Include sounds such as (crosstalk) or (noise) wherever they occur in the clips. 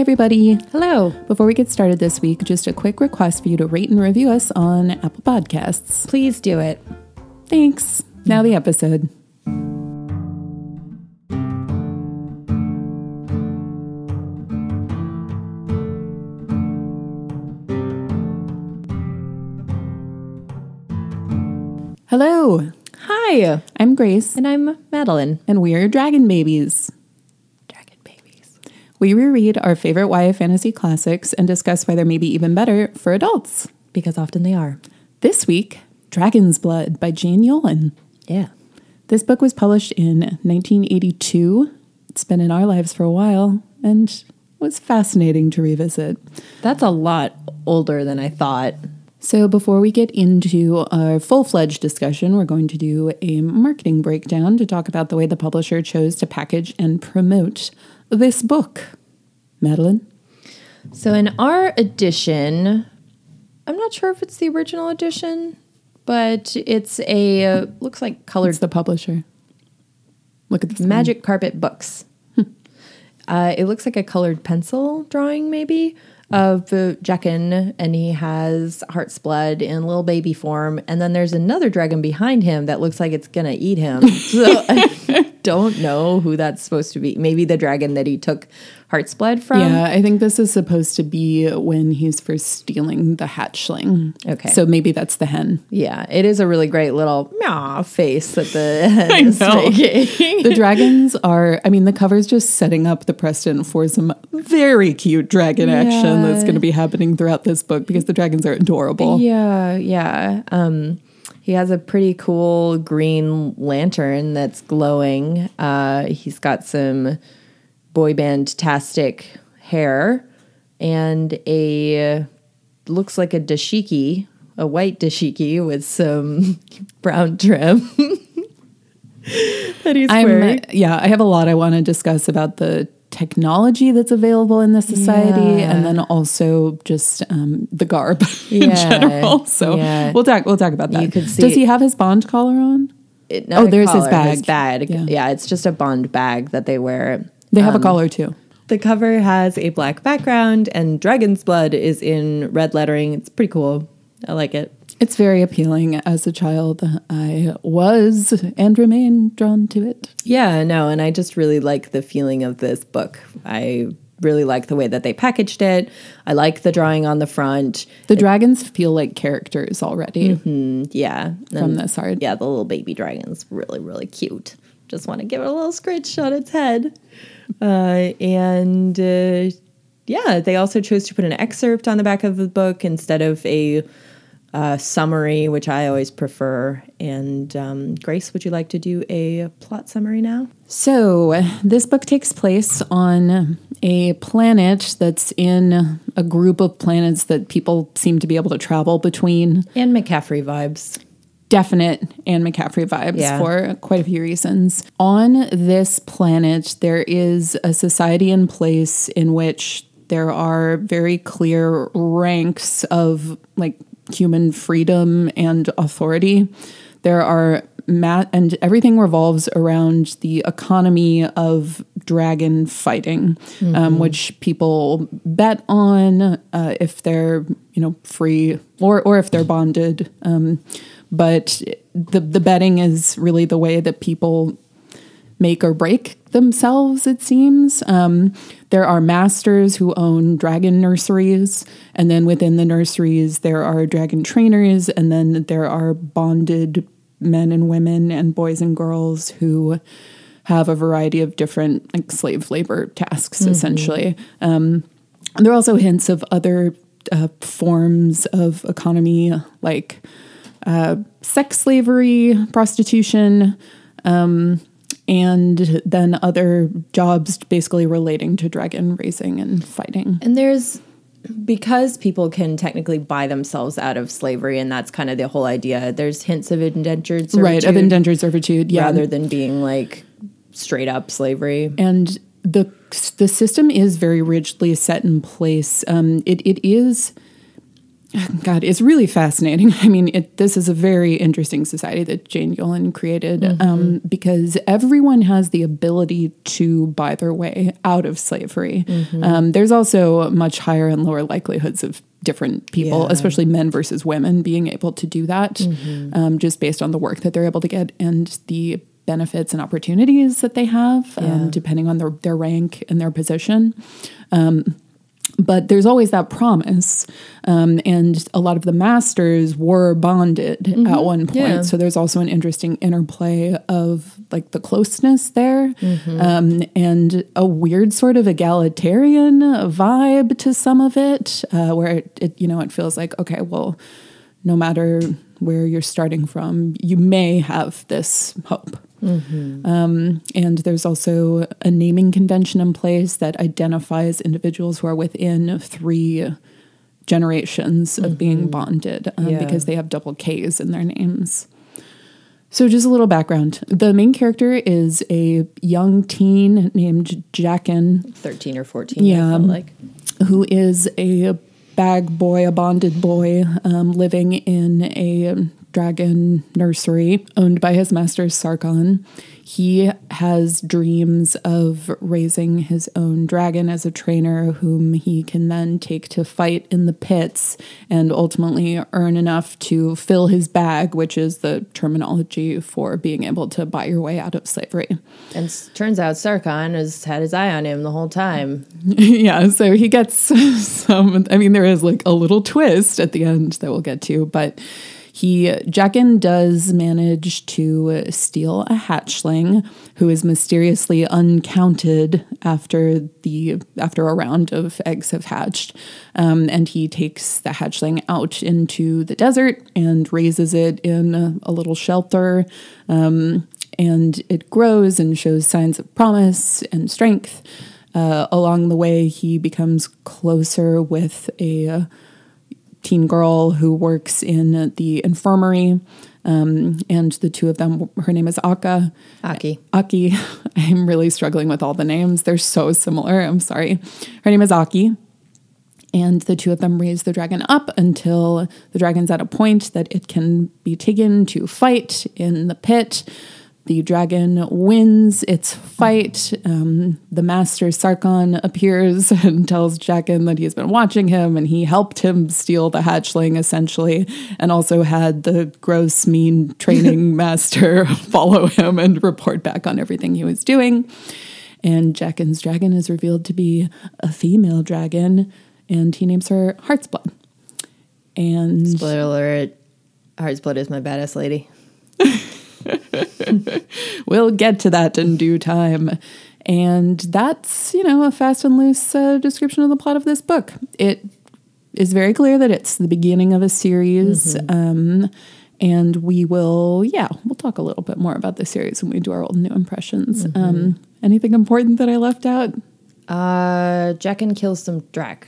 Hey, everybody. Hello. Before we get started this week, just a quick request for you to rate and review us on Apple Podcasts. Please do it. Thanks. Now, the episode. Hello, Hi. I'm Grace, And I'm Madeline. and we're Dragon Babies. We reread our favorite YA fantasy classics and discuss why they're maybe even better for adults. Because often they are. This week, Dragon's Blood by Jane Yolen. Yeah. This book was published in 1982. It's been in our lives for a while and was fascinating to revisit. That's a lot older than I thought. So, before we get into our full fledged discussion, we're going to do a marketing breakdown to talk about the way the publisher chose to package and promote this book. Madeline? So in our edition, I'm not sure if it's the original edition, but it's a uh, looks like colored It's the publisher. Look at this. Magic Carpet Books. uh, it looks like a colored pencil drawing, maybe, of uh, Jakkin, and he has Heart's Blood in little baby form. And then there's another dragon behind him that looks like it's gonna eat him. (laughs) So don't know who that's supposed to be. Maybe the dragon that he took Heart's Blood from. Yeah, I think this is supposed to be when he's first stealing the hatchling. Okay. So maybe that's the hen. Yeah, it is a really great little meow face that the (laughs) head is know. making. The dragons are, I mean, the cover's just setting up the precedent for some very cute dragon action that's going to be happening throughout this book because the dragons are adorable. Yeah, yeah. Um, he has a pretty cool green lantern that's glowing. Uh, he's got some boy band tastic hair and a looks like a dashiki, a white dashiki with some (laughs) brown trim (laughs) that he's wearing. I'm, yeah, I have a lot I want to discuss about the technology that's available in this society Yeah. and then also just um, the garb (laughs) in general. So yeah. we'll talk, we'll talk about that. Does he have his bond collar on? It- Oh, there's his collar, His bag. bag. Yeah. Yeah. it's just a bond bag that they wear. They have a Um, collar too. The cover has a black background and dragon's blood is in red lettering. It's pretty cool. I like it. It's very appealing. As a child, I was and remain drawn to it. Yeah, no, and I just really like the feeling of this book. I really like the way that they packaged it. I like the drawing on the front. The dragons feel like characters already Yeah. from and- this art. Yeah, the little baby dragon's really, really cute. Just want to give it a little scritch on its head. Uh, and uh, yeah, they also chose to put an excerpt on the back of the book instead of a uh, summary, which I always prefer. And um, Grace, would you like to do a plot summary now? So, this book takes place on a planet that's in a group of planets that people seem to be able to travel between. And McCaffrey vibes. Definite Anne McCaffrey vibes Yeah. for quite a few reasons. On this planet, there is a society in place in which there are very clear ranks of like human freedom and authority. There are ma- and everything revolves around the economy of dragon fighting, um, which people bet on uh, if they're you know free or or if they're bonded. Um, but the the betting is really the way that people make or break themselves, it seems. Um, there are masters who own dragon nurseries, and then within the nurseries, there are dragon trainers, and then there are bonded men and women and boys and girls who have a variety of different like slave labor tasks, essentially. Um, there are also hints of other uh, forms of economy, like uh, sex slavery, prostitution, um, and then other jobs basically relating to dragon raising and fighting. And there's because people can technically buy themselves out of slavery, and that's kind of the whole idea. There's hints of indentured servitude, Right, of indentured servitude, yeah. rather than being like straight up slavery. and the the system is very rigidly set in place. Um, it it is (laughs) God, it's really fascinating. (laughs) I mean, it, this is a very interesting society that Jane Yolen created um, because everyone has the ability to buy their way out of slavery. Um, there's also much higher and lower likelihoods of different people, Yeah. especially men versus women, being able to do that um, just based on the work that they're able to get and the benefits and opportunities that they have, um, depending on their, their rank and their position but there's always that promise um, and a lot of the masters were bonded at one point. Yeah. so there's also an interesting interplay of like the closeness there um, and a weird sort of egalitarian vibe to some of it uh, where it, it you know it feels like okay well no matter where you're starting from you may have this hope um, and there's also a naming convention in place that identifies individuals who are within three generations of being bonded um, Yeah. because they have double K's in their names. So, just a little background. The main character is a young teen named Jakkin, 13 or 14, Yeah. Felt like. who is a bag boy, a bonded boy, um, living in a dragon nursery owned by his master Sarkkhan. He has dreams of raising his own dragon as a trainer, whom he can then take to fight in the pits and ultimately earn enough to fill his bag, which is the terminology for being able to buy your way out of slavery. And s- turns out Sarkkhan has had his eye on him the whole time. (laughs) yeah, so he gets (laughs) some. I mean, there is like a little twist at the end that we'll get to, but he Jakkin does manage to steal a hatchling who is mysteriously uncounted after the after a round of eggs have hatched, um, and he takes the hatchling out into the desert and raises it in a, a little shelter. Um, and it grows and shows signs of promise and strength. Uh, along the way, he becomes closer with a teen girl who works in the infirmary. Um, and the two of them, her name is Aka. Akki. Akki. (laughs) I'm really struggling with all the names. They're so similar. I'm sorry. Her name is Akki. And the two of them raise the dragon up until the dragon's at a point that it can be taken to fight in the pit. The dragon wins its fight. Um, the master Sarkkhan appears (laughs) and tells Jakkin that he's been watching him and he helped him steal the hatchling essentially, and also had the gross, mean (laughs) training master (laughs) follow him and report back on everything he was doing. And Jakkin's dragon is revealed to be a female dragon, and he names her Heartsblood. And Spoiler alert. Heart's Blood is my badass lady. (laughs) we'll get to that in due time. And that's, you know, a fast and loose uh, description of the plot of this book. It is very clear that it's the beginning of a series. Um, and we will, yeah, we'll talk a little bit more about the series when we do our old and new impressions. Um, anything important that I left out? Uh, Jakkin kills some Drakk.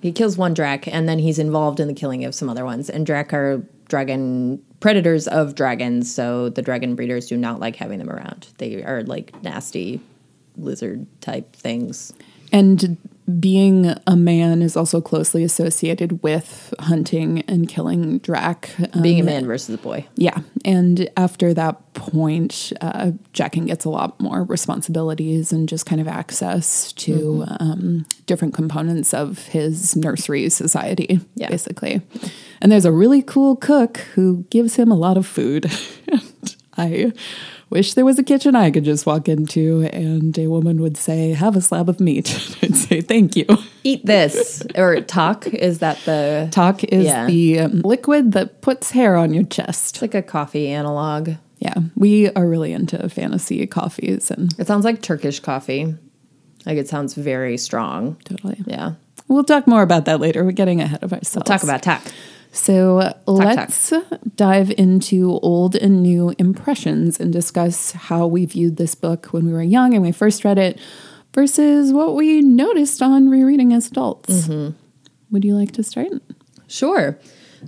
He kills one Drakk, and then he's involved in the killing of some other ones. And Drakk are dragon predators of dragons, so the dragon breeders do not like having them around. They are like nasty lizard type things. And being a man is also closely associated with hunting and killing Drakk. Um, Being a man versus a boy. Yeah. And after that point, uh, Jakkin gets a lot more responsibilities and just kind of access to um, different components of his nursery society, Yeah. basically. And there's a really cool cook who gives him a lot of food. (laughs) and I wish there was a kitchen I could just walk into and a woman would say, Have a slab of meat. (laughs) I'd say, Thank you. Eat this or takk. Is that the Takk is Yeah. the um, liquid that puts hair on your chest. it's like a coffee analog? Yeah, we are really into fantasy coffees and It sounds like Turkish coffee. Like it sounds very strong. totally. Yeah. We'll talk more about that later. We're getting ahead of ourselves. Talk about takk. So let's dive into old and new impressions and discuss how we viewed this book when we were young and we first read it versus what we noticed on rereading as adults. Mm-hmm. Would you like to start? Sure.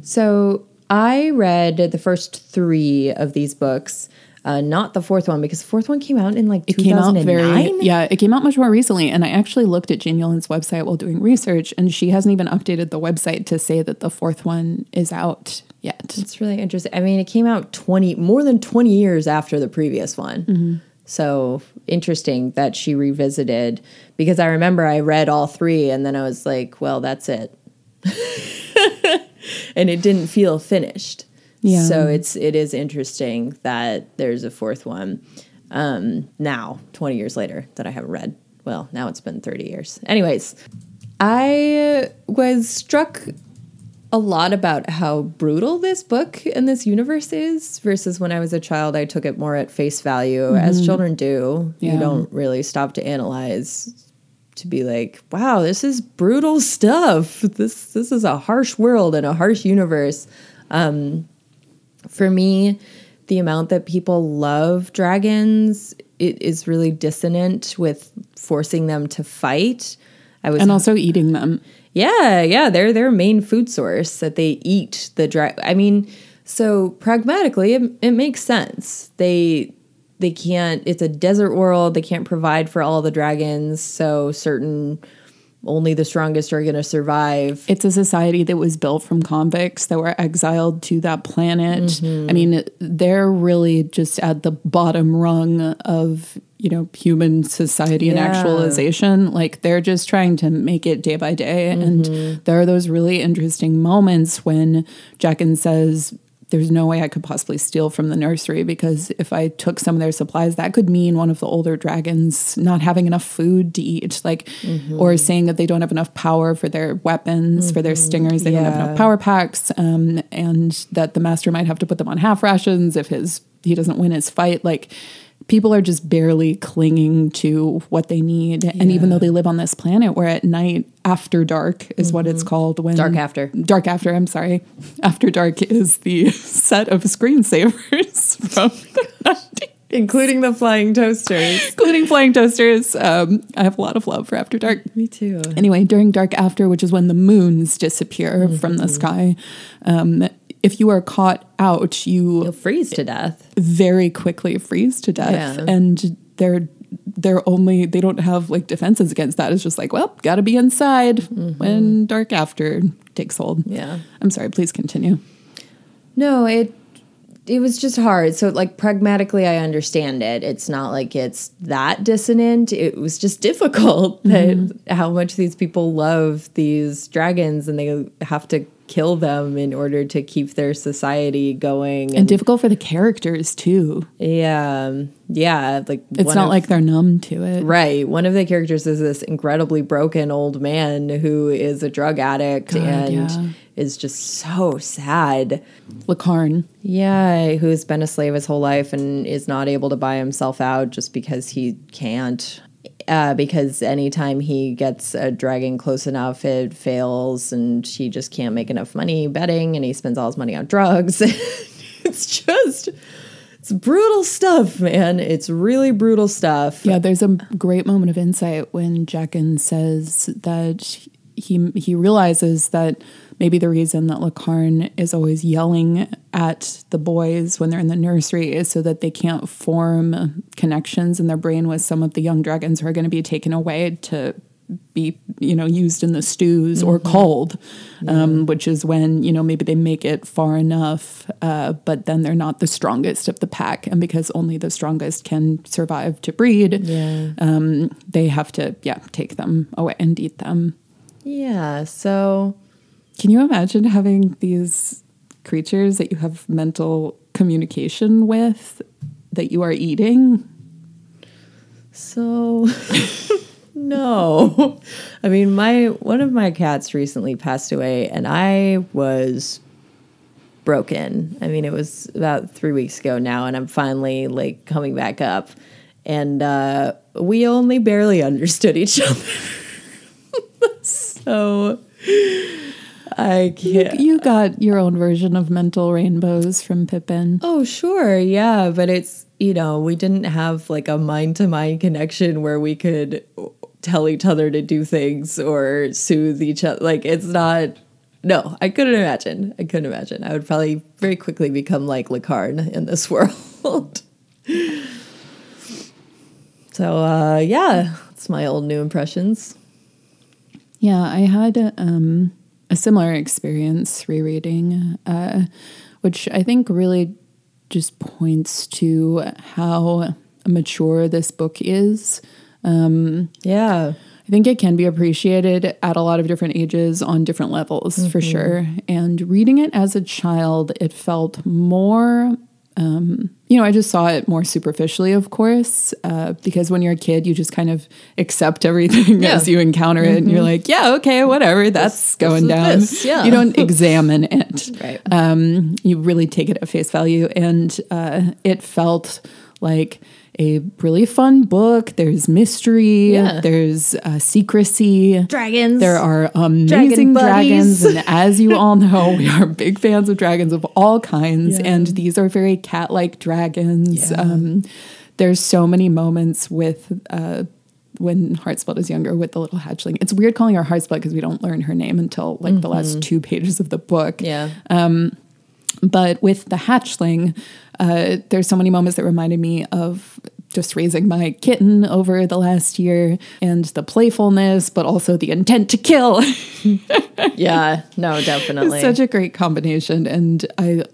So I read the first three of these books Uh, not the fourth one because the fourth one came out in like It came out very yeah, it came out much more recently. And I actually looked at Jane Yolen's website while doing research, and she hasn't even updated the website to say that the fourth one is out yet. It's really interesting. I mean, it came out 20 more than 20 years after the previous one. So interesting that she revisited because I remember I read all three and then I was like, well, that's it. (laughs) and it didn't feel finished. Yeah. So it's it is interesting that there's a fourth one um, now, 20 years later, that I haven't read. Well, now it's been 30 years. Anyways, I was struck a lot about how brutal this book and this universe is versus when I was a child. I took it more at face value, as children do. Yeah. You don't really stop to analyze to be like, wow, this is brutal stuff. This this is a harsh world and a harsh universe. Um, for me, the amount that people love dragons it is really dissonant with forcing them to fight. I was And also eating them. yeah, yeah, they're their main food source that they eat the drag. I mean, so pragmatically, it, it makes sense. They they can't. It's a desert world. They can't provide for all the dragons. So certain only the strongest are going to survive. It's a society that was built from convicts that were exiled to that planet. Mm-hmm. I mean, they're really just at the bottom rung of, you know, human society and Yeah. actualization. Like they're just trying to make it day by day. And mm-hmm. there are those really interesting moments when Jakkin says, there's no way I could possibly steal from the nursery because if I took some of their supplies, that could mean one of the older dragons not having enough food to eat, like, or saying that they don't have enough power for their weapons, for their stingers, they don't have enough power packs, um, and that the master might have to put them on half rations if his he doesn't win his fight. Like, people are just barely clinging to what they need, and even though they live on this planet where at night after dark is what it's called when Dark after. Dark After, I'm sorry. After Dark is the (laughs) set of screensavers (laughs) from the Including the flying toasters. including flying toasters. Um, I have a lot of love for After Dark. Me too. Anyway, during Dark After, which is when the moons disappear from the sky, um, if you are caught out, you You'll freeze to death. very quickly freeze to death. Yeah. And they're they're only they don't have like defenses against that. It's just like, well, gotta be inside mm-hmm. when Dark After takes hold. Yeah. I'm sorry, please continue. No, it it was just hard. So like pragmatically I understand it. It's not like it's that dissonant. It was just difficult (laughs) that mm-hmm. how much these people love these dragons and they have to kill them in order to keep their society going. And difficult for the characters too. yeah. Yeah, like It's not of- like they're numb to it. Right. One of the characters is this incredibly broken old man who is a drug addict and yeah. is just so sad. Likkarn. Yeah, who's been a slave his whole life and is not able to buy himself out just because he can't. Uh, because anytime he gets a dragon close enough, it fails, and he just can't make enough money betting, and he spends all his money on drugs. (laughs) it's just, it's brutal stuff, man. It's really brutal stuff. Yeah, there's a great moment of insight when Jakkin says that he he realizes that maybe the reason that Likkarn is always yelling at the boys when they're in the nursery is so that they can't form connections in their brain with some of the young dragons who are going to be taken away to be you know used in the stews or culled um, which is when you know maybe they make it far enough uh, but then they're not the strongest of the pack and because only the strongest can survive to breed Yeah. um, they have to yeah take them away and eat them Yeah. So, can you imagine having these creatures that you have mental communication with that you are eating so (laughs) no. I mean, my one of my cats recently passed away, and I was broken. I mean, it was about three weeks ago now, and I'm finally like coming back up, and uh, we only barely (laughs) understood each other. (laughs) so I can't. you got your own version of mental rainbows from pippin Oh, sure. Yeah. But it's, you know, we didn't have like a mind to mind connection where we could tell each other to do things or soothe each other. Like, it's not. No, I couldn't imagine. I couldn't imagine. I would probably very quickly become like Likkarn in this (laughs) world. So uh, yeah, it's my old new impressions. Yeah, I had um, a similar experience rereading, uh, which I think really just points to how mature this book is. Yeah. I think it can be appreciated at a lot of different ages on different levels for sure. And reading it as a child, it felt more. Um, you know, I just saw it more superficially, of course, uh, because when you're a kid, you just kind of accept everything (laughs) Yeah. as you encounter it, and you're like, "Yeah, okay, whatever, that's going is down." this, yeah. You don't examine it, (laughs) Right. um, you really take it at face value. And uh, it felt like a really fun book. There's mystery, Yeah. there's uh, secrecy. Dragons. There are amazing Dragon dragons. And (laughs) as you all know, we are big fans of dragons of all kinds. Yeah. And these are very cat like dragons. Yeah. Um, there's so many moments with. Uh, when Heartsblood is younger with the little hatchling. It's weird calling her Heartsblood because we don't learn her name until like the last two pages of the book. Yeah. Um, But with the hatchling, uh, there's so many moments that reminded me of just raising my kitten over the last year and the playfulness, but also the intent to kill. (laughs) yeah. No, definitely. it's such a great combination. And I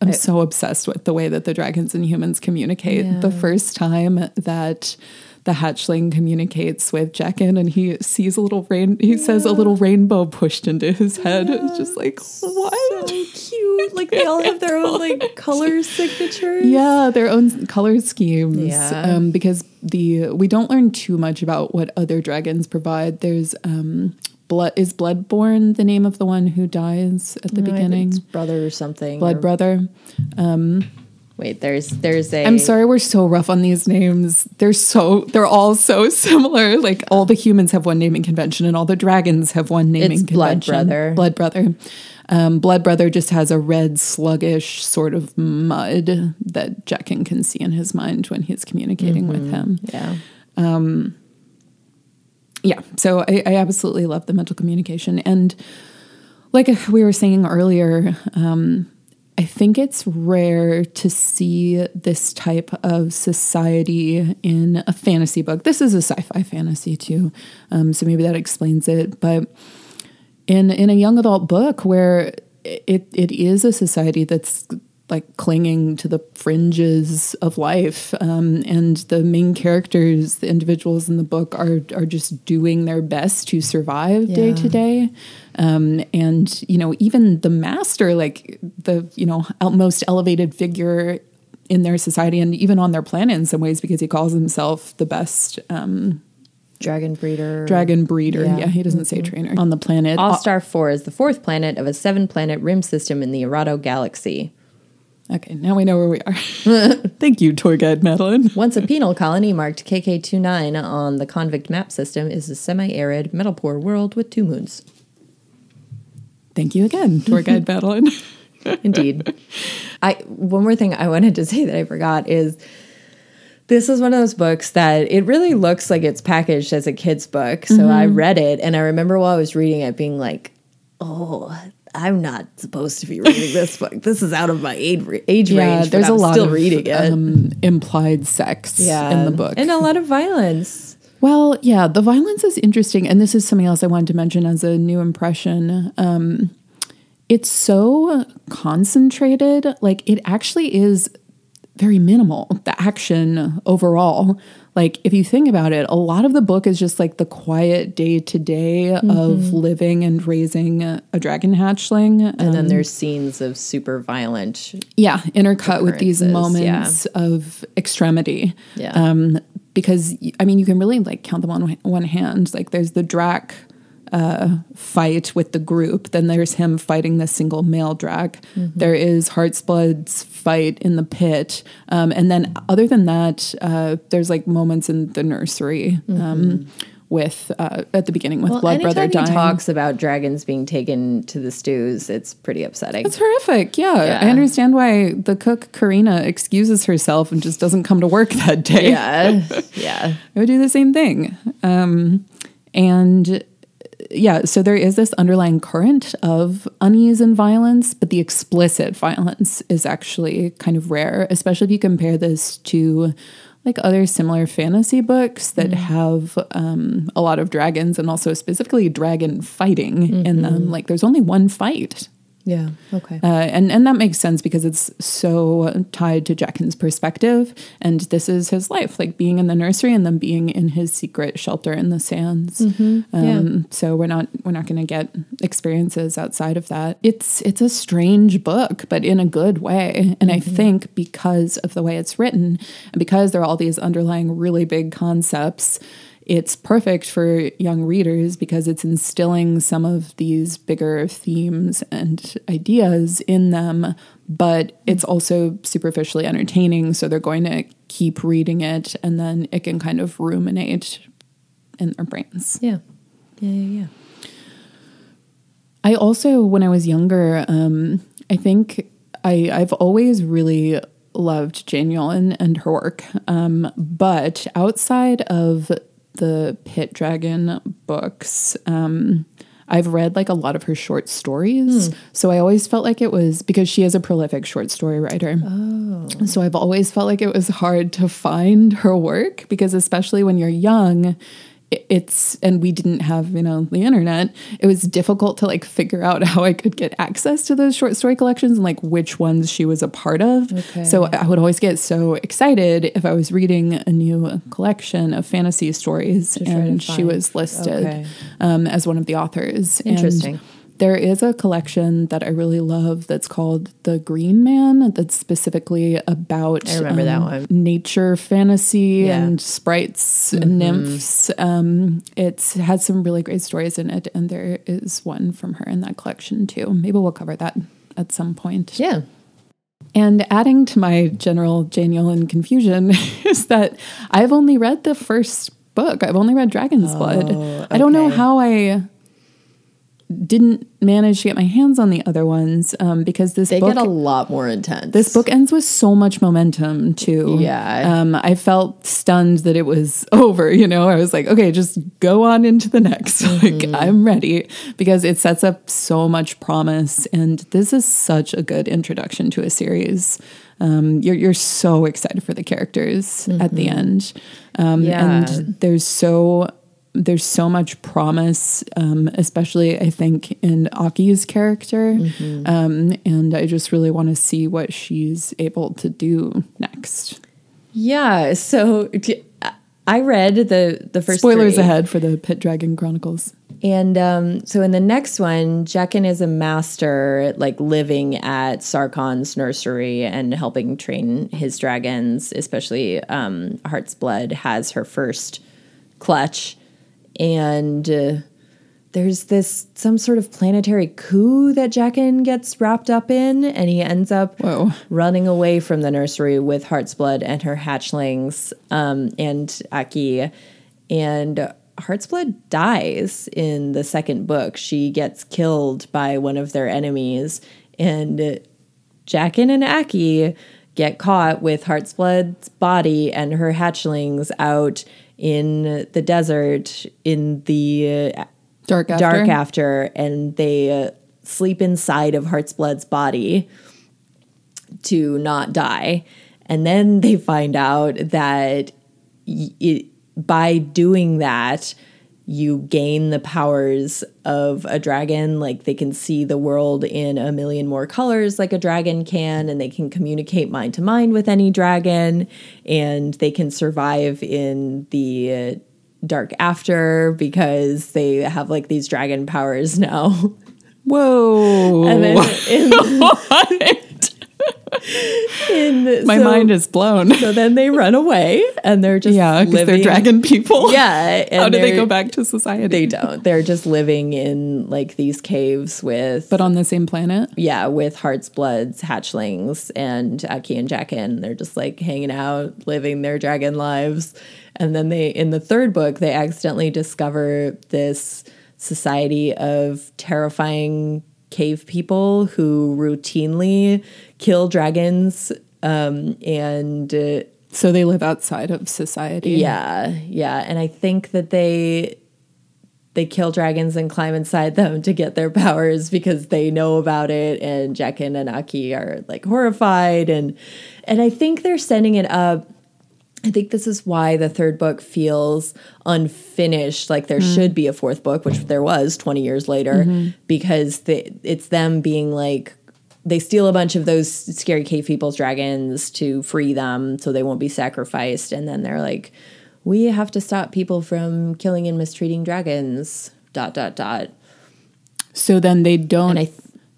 I'm so obsessed with the way that the dragons and humans communicate. Yeah. The first time that the hatchling communicates with Jakkin and he sees a little rain he says a little rainbow pushed into his head. It's just like what? so cute. (laughs) Like they all have their own like color signatures. Yeah, their own color schemes. Yeah. Um, because the we don't learn too much about what other dragons provide. There's um, blood is Bloodborne the name of the one who dies at the No, beginning. brother or something. Blood or- brother. Wait, there's there's a. I'm sorry we're so rough on these names. They're so they're all so (laughs) similar. Like all the humans have one naming convention and all the dragons have one naming It's Blood. Brother. Blood brother. Um, Blood brother just has a red sluggish sort of mud that Jakkin can see in his mind when he's communicating with him. Yeah. yeah so I, I absolutely love the mental communication and like we were saying earlier um, i think it's rare to see this type of society in a fantasy book. This is a sci-fi fantasy too um, so maybe that explains it. But in in a young adult book where it it is a society that's like clinging to the fringes of life um, and the main characters the individuals in the book are are just doing their best to survive day to day um, and you know even the master like the you know most elevated figure in their society and even on their planet in some ways because he calls himself the best um, Dragon breeder. dragon breeder yeah, Yeah. he doesn't say trainer on the planet Austar 4 is the fourth planet of a seven-planet rim system in the Erato galaxy. Okay, now we know where we are. (laughs) Thank you, tour guide Madeline. Once a penal colony marked KK29 on the convict map system is a semi-arid, metal-poor world with two moons. Thank you again, tour (laughs) guide Madeline. (laughs) Indeed. I one more thing I wanted to say that I forgot is this is one of those books that it really looks like it's packaged as a kid's book. So I mm-hmm. read it and I remember while I was reading it being like, "Oh, I'm not supposed to be reading this book. This is out of my age, age yeah, range." there's a I'm lot still of reading it. um, implied sex in the book. and a lot of violence. well, yeah, the violence is interesting, and this is something else I wanted to mention as a new impression. Um, it's so concentrated, like it actually is very minimal. The action overall, like if you think about it, a lot of the book is just like the quiet day to day of living and raising a, dragon hatchling. And then there's scenes of super violent. Yeah, intercut with these occurrences, yeah. moments of extremity. Yeah. Um, because I mean, you can really like count them on one hand. Like there's the Drakk uh, fight with the group. Then there's him fighting the single male drag. Mm-hmm. There is Heartsblood's fight in the pit. Um, and then other than that, uh, there's like moments in the nursery. Um, with uh, at the beginning with Mm-hmm. Well, Blood Brother dying. he talks about dragons being taken to the stews, it's pretty upsetting. It's horrific. Yeah. Yeah. I understand why the cook Karina excuses herself and just doesn't come to work (laughs) that day. yeah, yeah. (laughs) I would do the same thing. Um, and yeah, so there is this underlying current of unease and violence, but the explicit violence is actually kind of rare, especially if you compare this to like other similar fantasy books that have um, a lot of dragons and also specifically dragon fighting in them. Like there's only one fight Yeah. Okay. uh, and and that makes sense because it's so tied to Jakkin's perspective, and this is his life, like being in the nursery and then being in his secret shelter in the sands. Um, So we're not we're not going to get experiences outside of that. It's it's a strange book, but in a good way, and I think because of the way it's written, and because there are all these underlying really big concepts it's perfect for young readers because it's instilling some of these bigger themes and ideas in them, but it's also superficially entertaining. So they're going to keep reading it and then it can kind of ruminate in their brains. yeah. Yeah. Yeah. Yeah. I also, when I was younger, um, I think I, I've always really loved Jane Yolen and her work. Um, but outside of the Pit Dragon books, um, I've read like a lot of her short stories. So I always felt like it was because she is a prolific short story writer. Oh. So I've always felt like it was hard to find her work because, especially when you're young, it's and we didn't have you know the internet it was difficult to like figure out (laughs) how i could get access to those short story collections and like which ones she was a part of Okay. so i would always get so excited if i was reading a new collection of fantasy stories and she was listed Okay. um, as one of the authors And Interesting. There is a collection that I really love that's called The Green Man that's specifically about I remember that um, one. nature fantasy Yeah. Mm-hmm. and sprites and nymphs. Um, it has some really great stories in it, and there is one from her in that collection too. Maybe we'll cover that at some point. Yeah. And adding to my general Jane Yolen confusion (laughs) is that I've only read the first book. I've only read Dragon's Blood. I don't know Oh, how I didn't manage to get my hands on the other ones um, because this They book get a lot more intense. this book ends with so much momentum too. Yeah. Um, I felt stunned that it was (laughs) over, you know. I was like, okay, just go on into the next. (laughs) Mm-hmm. like I'm ready because it sets up so much promise and this is such a good introduction to a series. Um, you're you're so excited for the characters at the end. Um, Mm-hmm. Yeah. and there's so there's so much promise, um, especially I think in Akki's character, Mm-hmm. um, and I just really want to see what she's able to do next. Yeah. So I read the the first Spoilers three. ahead for the Pit Dragon Chronicles. And um, so in the next one, Jakkin is a master, like living at Sarkkhan's nursery and helping train his dragons. Especially um, Heart's Blood has her first clutch, and uh, there's this some sort of planetary coup that Jakkin gets wrapped up in, and he ends up Whoa. running away from the nursery with Heartsblood and her hatchlings um, and Akki. And Heartsblood dies in the second book. She gets killed by one of their enemies. And Jakkin and Akki get caught with Heartsblood's body and her hatchlings out in the desert in the uh, Dark after. dark after and they uh, sleep inside of Heart's Blood's body to not die. And then they find out that y- it, by doing that, you gain the powers of a dragon. Like they can see the world in a million more colors, like a dragon can, and they can communicate mind to mind with any dragon, and they can survive in the uh, dark after because they have like these dragon powers now. (laughs) Whoa. And then in, (laughs) (laughs) in My so- mind is blown. So then they run away, and they're just yeah, because they're living- dragon people. Yeah, (laughs) and How do they they're- go back to society? They don't. They're just living in like these caves with, But on the same planet. yeah, with Heart's Blood's hatchlings and Akki and Jakkin. They're just like hanging out, living their dragon lives. And then they, in the third book, they accidentally discover this society of terrifying cave people who routinely kill dragons. Um, and uh, So they live outside of society. yeah, yeah. And I think that they they kill dragons and climb inside them to get their powers because they know about it and Jakkin and Akki are like horrified and and I think they're sending it up I think this is why the third book feels unfinished like there Hmm. should be a fourth book which there was 20 years later Mm-hmm. because the, it's them being like they steal a bunch of those scary cave people's dragons to free them so they won't be sacrificed and then they're like we have to stop people from killing and mistreating dragons dot dot dot So then they don't and i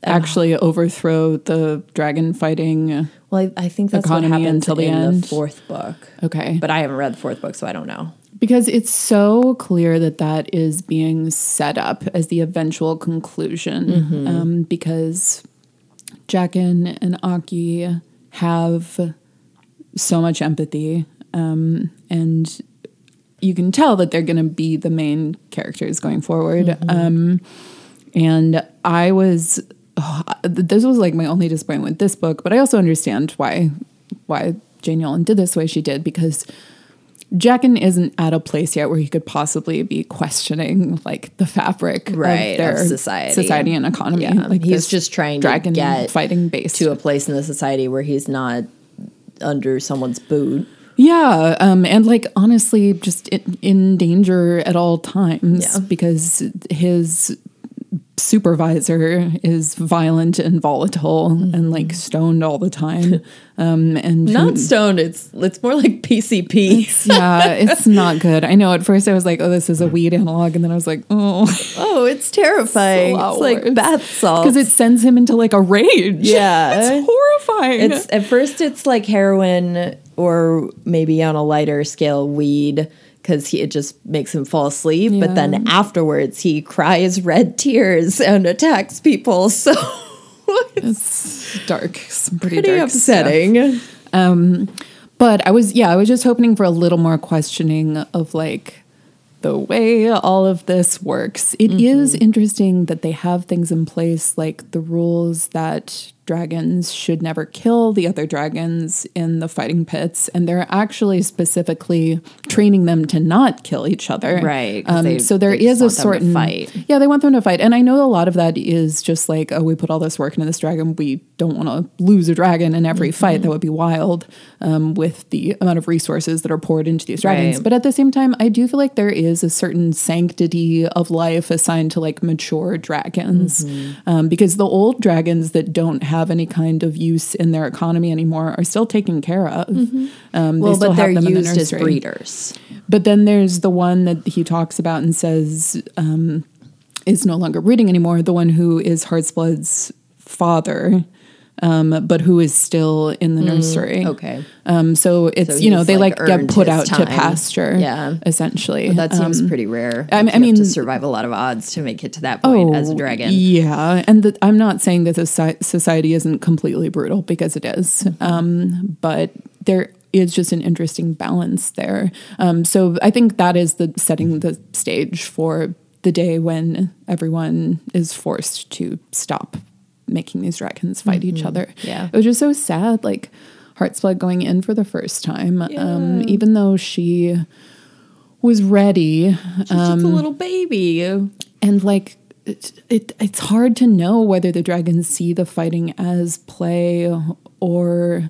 actually overthrow the dragon fighting. well I, I think that's what happens until the in end. the fourth book Okay. but i haven't read the fourth book so i don't know Because it's so clear that that is being set up as the eventual conclusion. Um, because Jakkin and Akki have so much empathy. Um, and you can tell that they're going to be the main characters going forward. Um, and I was, oh, this was like my only disappointment with this book, but I also understand why why Jane Yolen did this the way she did because Jakkin isn't at a place yet where he could possibly be questioning like the fabric Right, of their of society. society and economy. Yeah, like he's just trying to dragon get fighting base to a place in the society where he's not under someone's boot Yeah, um, and like honestly, just in, in danger at all times Yeah. because his supervisor is violent and volatile and like stoned all the time. (laughs) Um, and not stoned it's it's more like pcp yeah, it's (laughs) not good. I know. At first, I was like, "Oh, this is a weed analog," and then I was like, "Oh," oh it's terrifying It's it's like bath salts because it sends him into like a rage. Yeah. (laughs) it's horrifying. It's at first it's like heroin or maybe on a lighter scale weed because it just makes him fall asleep. But then afterwards he cries red tears and attacks people. (laughs) So it's dark. Some pretty, pretty dark upsetting. Um, but I was, yeah, I was just hoping for a little more questioning of like the way all of this works. It is mm-hmm. interesting that they have things in place like the rules that dragons should never kill the other dragons in the fighting pits, and they're actually specifically training them to not kill each other. Right, Um, they- so there is a want them to certain fight. yeah, they want them to fight. And I know a lot of that is just like, oh, we put all this work into this dragon. We don't want to lose a dragon in every fight. Mm-hmm. That would be wild um, with the amount of resources that are poured into these dragons. Right. But at the same time, I do feel like there is a certain sanctity of life assigned to like mature dragons. Mm-hmm. Um, because the old dragons that don't have any kind of use in their economy anymore are still taken care of. Um, they Mm-hmm. Well, still but have they're them in the used as breeders. But then there's the one that he talks about and says um, is no longer breeding anymore. The one who is Heartsblood's father, um, but who is still in the nursery. Mm, Okay. Um, so it's So you know they like, like, get put out to pasture. Yeah. essentially. That seems Um, pretty rare. I mean- I have to survive a lot of odds to make it to that point as a dragon. Oh, Yeah, and the, I'm not saying that the society isn't completely brutal because it is, Mm-hmm. um, but there is just an interesting balance there. Um, so I think that is the setting the stage for the day when everyone is forced to stop making these dragons fight each other. Mm-hmm. Yeah. it was just so sad. Like Heartsblood going in for the first time, um, even though she was ready She's just a little baby. and like it, it it's hard to know whether the dragons see the fighting as play or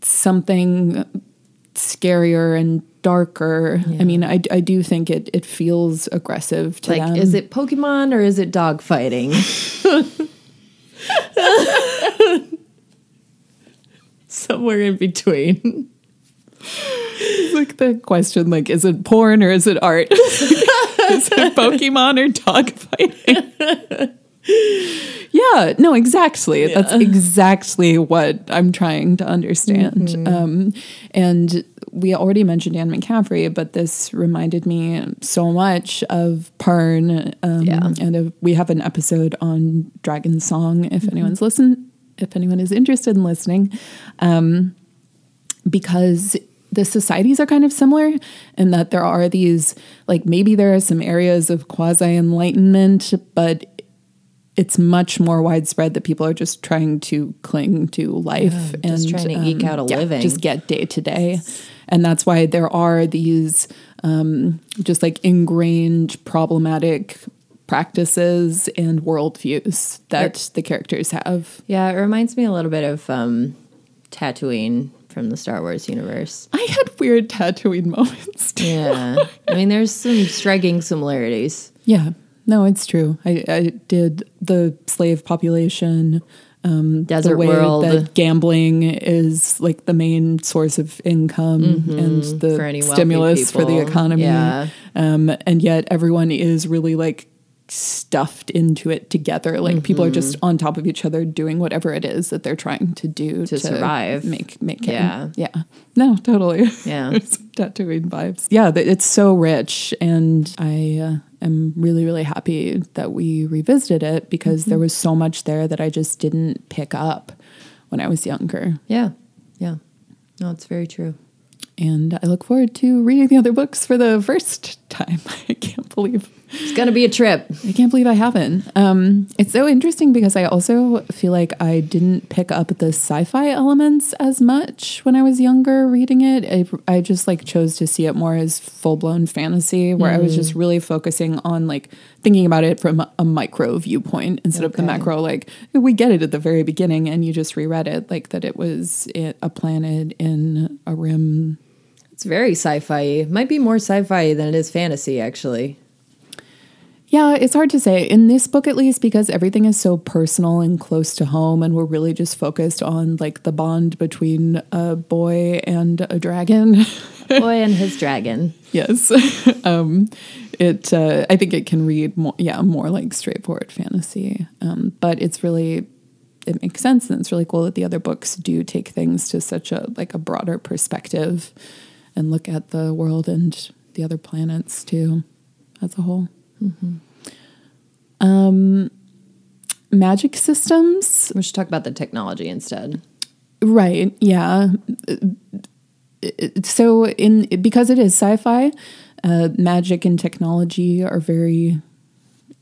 something scarier and darker. I mean, I, I do think it it feels aggressive to Like, them. is it Pokemon or is it dog fighting? (laughs) Somewhere in between. It's like the question like is it porn or is it art? (laughs) is it Pokemon or dog fighting? yeah, no, exactly. That's exactly what I'm trying to understand. Mm-hmm. Um, and we already mentioned Anne McCaffrey, but this reminded me so much of Pern. Um, Yeah. And of, we have an episode on Dragon Song. If Mm-hmm. anyone's listen, if anyone is interested in listening, um, because the societies are kind of similar in that there are these like maybe there are some areas of quasi enlightenment but it's much more widespread that people are just trying to cling to life Yeah, and um, just trying to eke out a living. just get day to day and that's why there are these um, just like ingrained problematic practices and worldviews that the characters have. Yeah, it reminds me a little bit of um, Tatooine from the Star Wars universe. I had weird Tatooine (laughs) moments too. Yeah, I mean, there's some striking similarities. Yeah, no, it's true. I, I did the slave population, um, Desert world. that gambling is like the main source of income and the Mm-hmm. For stimulus for the economy. Yeah. Um, and yet everyone is really like stuffed into it together. Like people are just Mm-hmm. on top of each other doing whatever it is that they're trying to do to, survive. Make make it. Yeah. Yeah. No, totally. Yeah. (laughs) Some Tatooine vibes. Yeah, it's so rich, and I uh, am really, really happy that we revisited it because Mm-hmm. there was so much there that I just didn't pick up when I was younger. Yeah, yeah. No, it's very true. And I look forward to reading the other books for the first (laughs) time. I can't believe It's gonna be a trip. I can't believe I haven't. Um, it's so interesting because I also feel like I didn't pick up the sci-fi elements as much when I was younger reading it. I, I just like chose to see it more as full-blown fantasy, where I was just really focusing on like thinking about it from a micro viewpoint instead of the macro. Like we get it at the very beginning, and you just reread it like that it was it, a planet in a rim It's very sci-fi. Might be more sci-fi than it is fantasy, actually. Yeah, it's hard to say. In this book, at least, because everything is so personal and close to home, and we're really just focused on like the bond between a boy and a dragon. (laughs) Boy and his dragon. yes, (laughs) um, it. Uh, I think it can read more. Yeah, more like straightforward fantasy. Um, but it's really, it makes sense, and it's really cool that the other books do take things to such a like a broader perspective, and look at the world and the other planets too, as a whole. Um, magic systems, We should talk about the technology instead. right? Yeah. So in because it is sci-fi, uh, magic and technology are very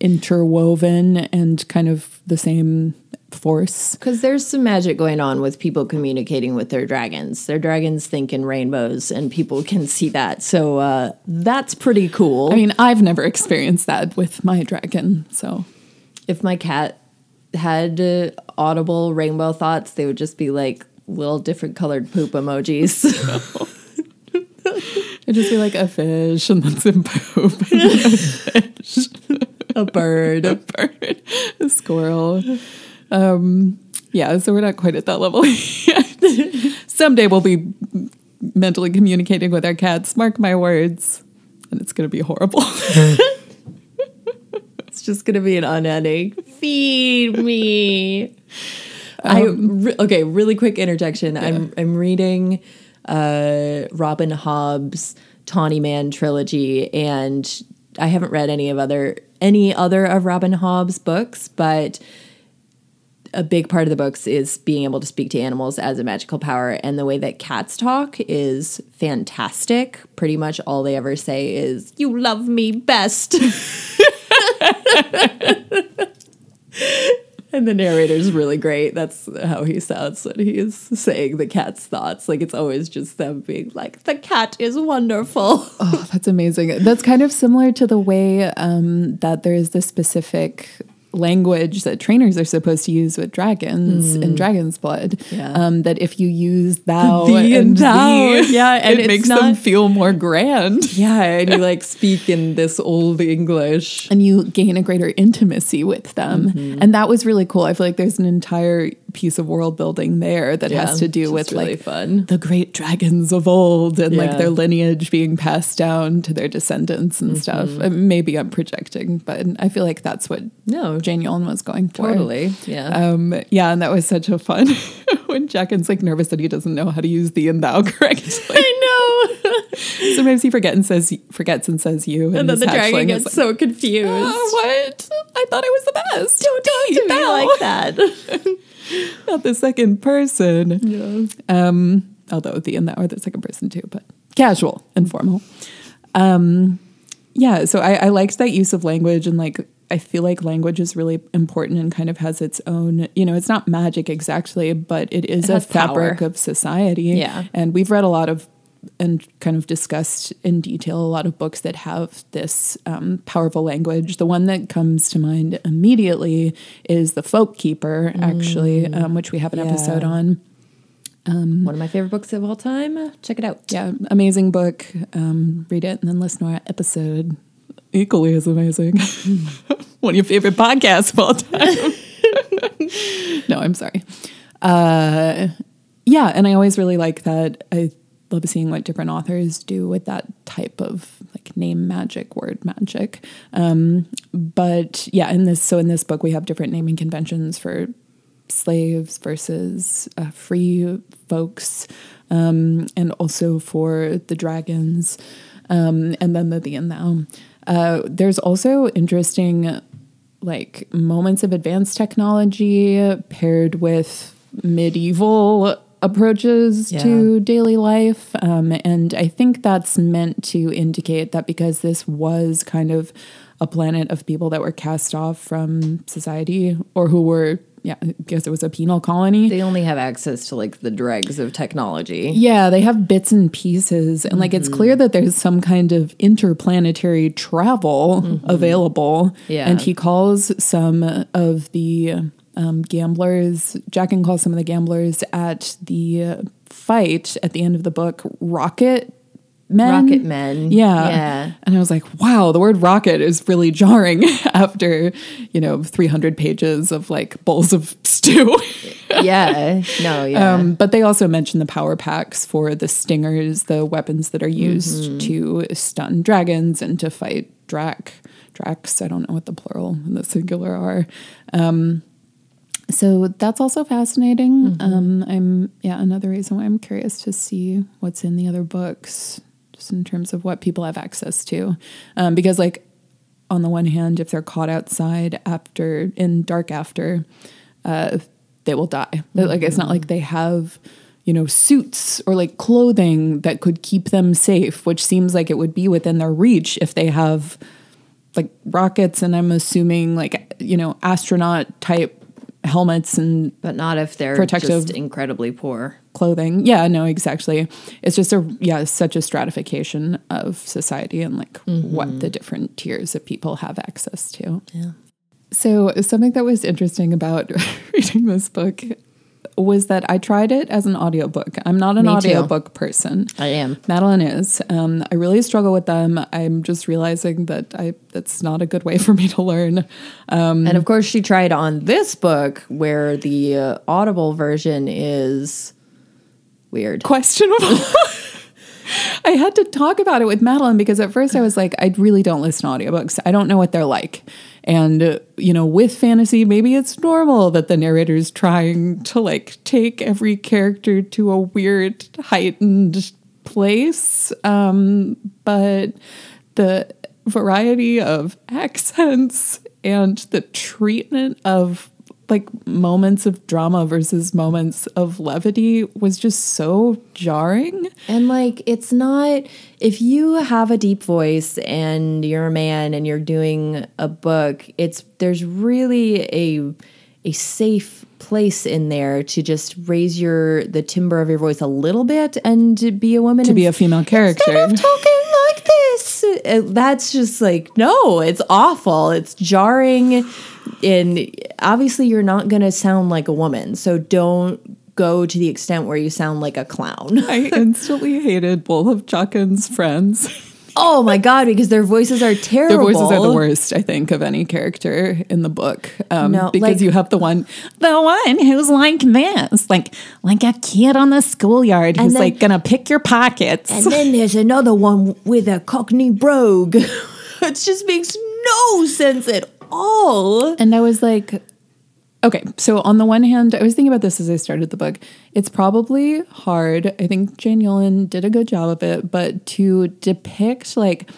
interwoven and kind of the same force. Because there's some magic going on with people communicating with their dragons. Their dragons think in rainbows, and people (laughs) can see that. So uh, that's pretty cool. I mean, I've never experienced that with my dragon, so if my cat had uh, audible rainbow thoughts, they would just be like little different colored poop emojis. (laughs) it'd just be like a fish and then some poop, a (laughs) fish. a bird. a bird, a squirrel. Um, yeah, so we're not quite at that level (laughs) yet. Someday we'll be mentally communicating with our cats. Mark my words, and it's going to be horrible. (laughs) It's just gonna be an unending feed me. I re- okay. Really quick interjection. I'm I'm reading uh, Robin Hobb's Tawny Man trilogy, and I haven't read any of other any other of Robin Hobb's books, but a big part of the books is being able to speak to animals as a magical power and the way that cats talk is fantastic. Pretty much all they ever say is you love me best. (laughs) And the narrator's really great. That's how he sounds when he is saying the cat's thoughts. Like it's always just them being like the cat is wonderful. (laughs) Oh, that's amazing. That's kind of similar to the way um, that there is this specific language that trainers are supposed to use with dragons in Dragon's Blood. Yeah. Um, that if you use thou (laughs) Thee and and thou. thee, (laughs) Yeah, and it makes them feel more grand. (laughs) yeah and you like speak in this old english and you gain a greater intimacy with them. Mm-hmm. And that was really cool. I feel like there's an entire piece of world building there that has to do with really like fun the great dragons of old and like their lineage being passed down to their descendants and stuff. Mm-hmm. Uh, Maybe I'm projecting, but I feel like that's what no Jane Yolen was going for. totally yeah Um, yeah, and that was such a fun (laughs) when Jakkin's like nervous that he doesn't know how to use the and thou (laughs) correctly. I know. (laughs) Sometimes he forgets and says forgets and says you, and, and then the dragon gets is so confused. Oh, what? I thought I was the best. Don't talk to me like that. (laughs) Not the second person. yeah. Um, although the and that are the second person too, but casual, informal. Um, yeah, so I, I liked that use of language and like I feel like language is really important and kind of has its own, you know, it's not magic exactly, but it is It a has power. fabric of society. Yeah. And we've read a lot of and kind of discussed in detail a lot of books that have this um, powerful language. The one that comes to mind immediately is The Folk Keeper, actually, um, which we have an Yeah. episode on. One of my favorite books of all time. Check it out. Yeah, amazing book. Um, read it and then listen to our episode. Equally as amazing. (laughs) One of your favorite podcasts of all time. (laughs) no, I'm sorry. Uh, yeah, and I always really like that. I love seeing what different authors do with that type of like name magic, word magic. Um, but yeah, in this, so in this book, we have different naming conventions for slaves versus uh, free folks, um, and also for the dragons, um, and then the thee and thou. Uh, there's also interesting like moments of advanced technology paired with medieval approaches Yeah. to daily life. Um, and I think that's meant to indicate that because this was kind of a planet of people that were cast off from society or who were, yeah, I guess it was a penal colony. They only have access to like the dregs of technology. Yeah, they have bits and pieces. And like it's clear that there's some kind of interplanetary travel available. Yeah. And he calls some of the um, gamblers, and calls some of the gamblers at the fight at the end of the book rocket men. Rocket men. Yeah. Yeah. And I was like, wow, the word rocket is really jarring (laughs) after, you know, 300 pages of like bowls of (laughs) stew. yeah. No, (laughs) yeah. Um, but they also mention the power packs for the stingers, the weapons that are used to stun dragons and to fight drakk. Drakks, I don't know what the plural and the singular are. Um, so that's also fascinating. Um, I'm yeah, another reason why I'm curious to see what's in the other books, in terms of what people have access to, um, because like on the one hand, if they're caught outside after in dark after, uh, they will die. But, Like it's not like they have you know suits or like clothing that could keep them safe, which seems like it would be within their reach if they have like rockets and I'm assuming like you know astronaut type helmets and but not if they're protective- just incredibly poor. Clothing. Yeah, no, exactly. It's just a yeah, such a stratification of society and like what the different tiers of people have access to. Yeah. So something that was interesting about (laughs) reading this book was that I tried it as an audiobook. I'm not an Me too. audiobook person. I am. Madeline is. Um, I really struggle with them. I'm just realizing that I that's not a good way for me to learn. Um, And of course, she tried on this book where the uh, Audible version is weird. (laughs) questionable. (laughs) I had to talk about it with Madeline because at first I was like, I really don't listen to audiobooks. I don't know what they're like. And, uh, you know, with fantasy, maybe it's normal that the narrator is trying to like take every character to a weird, heightened place. Um, but the variety of accents and the treatment of like moments of drama versus moments of levity was just so jarring. And like, it's not, if you have a deep voice and you're a man and you're doing a book, it's, there's really a, a safe place in there to just raise your, the timbre of your voice a little bit and to be a woman. To be a female character. Instead of talking like this. Uh, That's just like, no, it's awful. It's jarring. And obviously, you're not going to sound like a woman. So don't go to the extent where you sound like a clown. I (laughs) instantly hated both of Jakkin's friends. (laughs) Oh my God, because their voices are terrible. Their voices are the worst, I think, of any character in the book. Um, No, because like- you have the one, the one who's like this, like like a kid on the schoolyard who's then- like gonna pick your pockets. And then (laughs) there's another one with a cockney brogue. (laughs) it just makes no sense at all. And I was like, okay, so on the one hand, I was thinking about this as I started the book. It's probably hard. I think Jane Yolen did a good job of it, but to depict like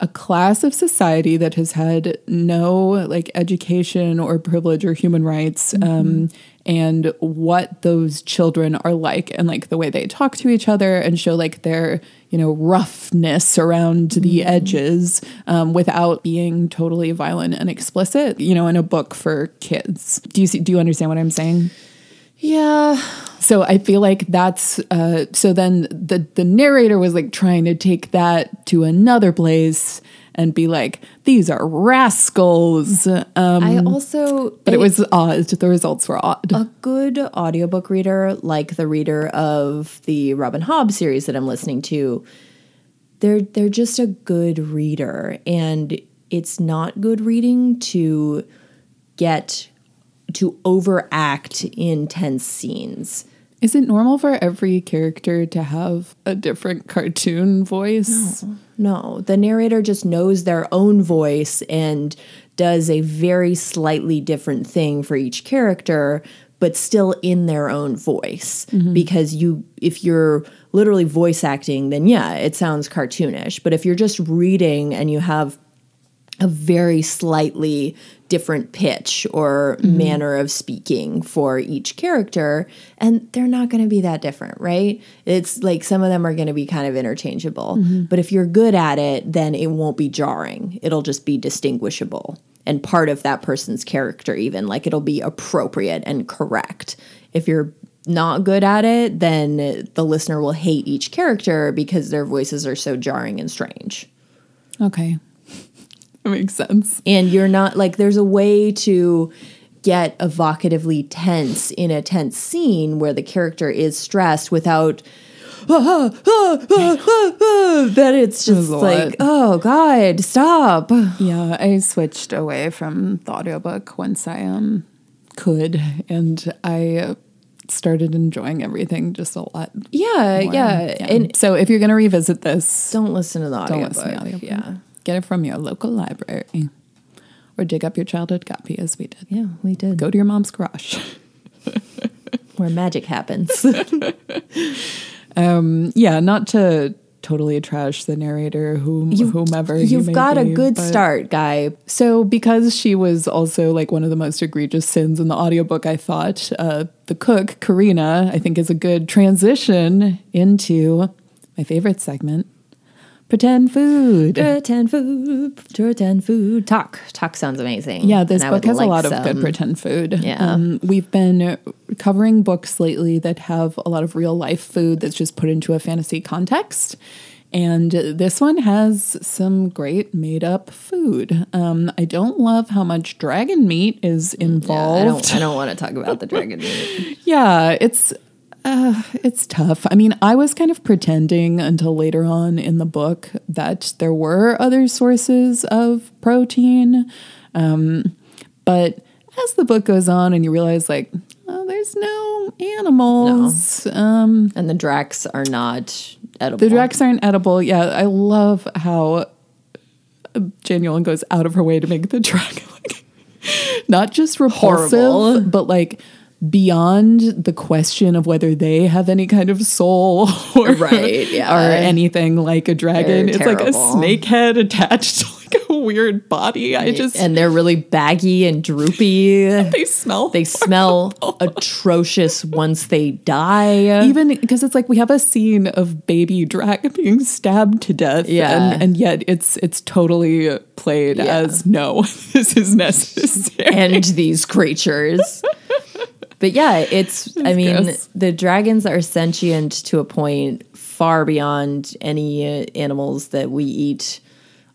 a class of society that has had no like education or privilege or human rights um, and what those children are like and like the way they talk to each other and show like their you know roughness around the edges um, without being totally violent and explicit you know in a book for kids. Do you see do you understand what i'm saying? Yeah. So I feel like that's uh, so then the the narrator was like trying to take that to another place and be like, these are rascals. Um, I also but it was odd. The results were odd. a good audiobook reader, like the reader of the Robin Hobb series that I'm listening to, they're they're just a good reader. And it's not good reading to get to overact in tense scenes. Is it normal for every character to have a different cartoon voice? No, the narrator just knows their own voice and does a very slightly different thing for each character, but still in their own voice. Mm-hmm. Because you, if you're literally voice acting, then yeah, it sounds cartoonish. But if you're just reading and you have a very slightly different pitch or mm-hmm. manner of speaking for each character and they're not going to be that different right? It's like some of them are going to be kind of interchangeable mm-hmm. but if you're good at it then it won't be jarring. It'll just be distinguishable and part of that person's character even like it'll be appropriate and correct. If you're not good at it then the listener will hate each character because their voices are so jarring and strange. Okay. (laughs) That makes sense. and you're not like there's a way to get evocatively tense in a tense scene where the character is stressed without "Ah, ah, ah, ah, ah," that it's just like oh god stop Yeah, I switched away from the audiobook once I um could and I started enjoying everything just a lot. yeah, more. yeah and so if you're to revisit this, don't listen to the don't listen to the audiobook. yeah Get it from your local library or dig up your childhood copy as we did. yeah we did Go to your mom's garage. (laughs) where magic happens (laughs) Um, yeah, not to totally trash the narrator, whom, whomever. you've got a good but- start guy So, because she was also like one of the most egregious sins in the audiobook, I thought uh, the cook, Karina, I think is a good transition into my favorite segment pretend food. pretend food pretend food talk takk sounds amazing Yeah, this book has a like lot of good pretend food. Yeah. Um, we've been covering books lately that have a lot of real life food that's just put into a fantasy context. And this one has some great made up food. Um, I don't love how much dragon meat is Yeah, involved. I don't. I don't want to talk about the dragon meat. (laughs) Yeah, it's uh, it's tough. I mean, I was kind of pretending until later on in the book that there were other sources of protein, um, but as the book goes on and you realize like, oh, there's no animals. Um, And the Drakks are not edible. the Drakks aren't edible. Yeah, I love how uh, Jane Yolen goes out of her way to make the (laughs) dragon like not just repulsive, Horrible. but like beyond the question of whether they have any kind of soul (laughs) or, Right, yeah. or anything like a dragon. They're it's like a snake head attached to like a weird body. I just and they're really baggy and droopy. (laughs) they smell they smell atrocious once they die. even because it's like we have a scene of baby dragon being stabbed to death Yeah. and, and yet it's it's totally played Yeah. as no (laughs) this is necessary and these creatures. But yeah, it's, (laughs) I mean, gross. the dragons are sentient to a point far beyond any uh, animals that we eat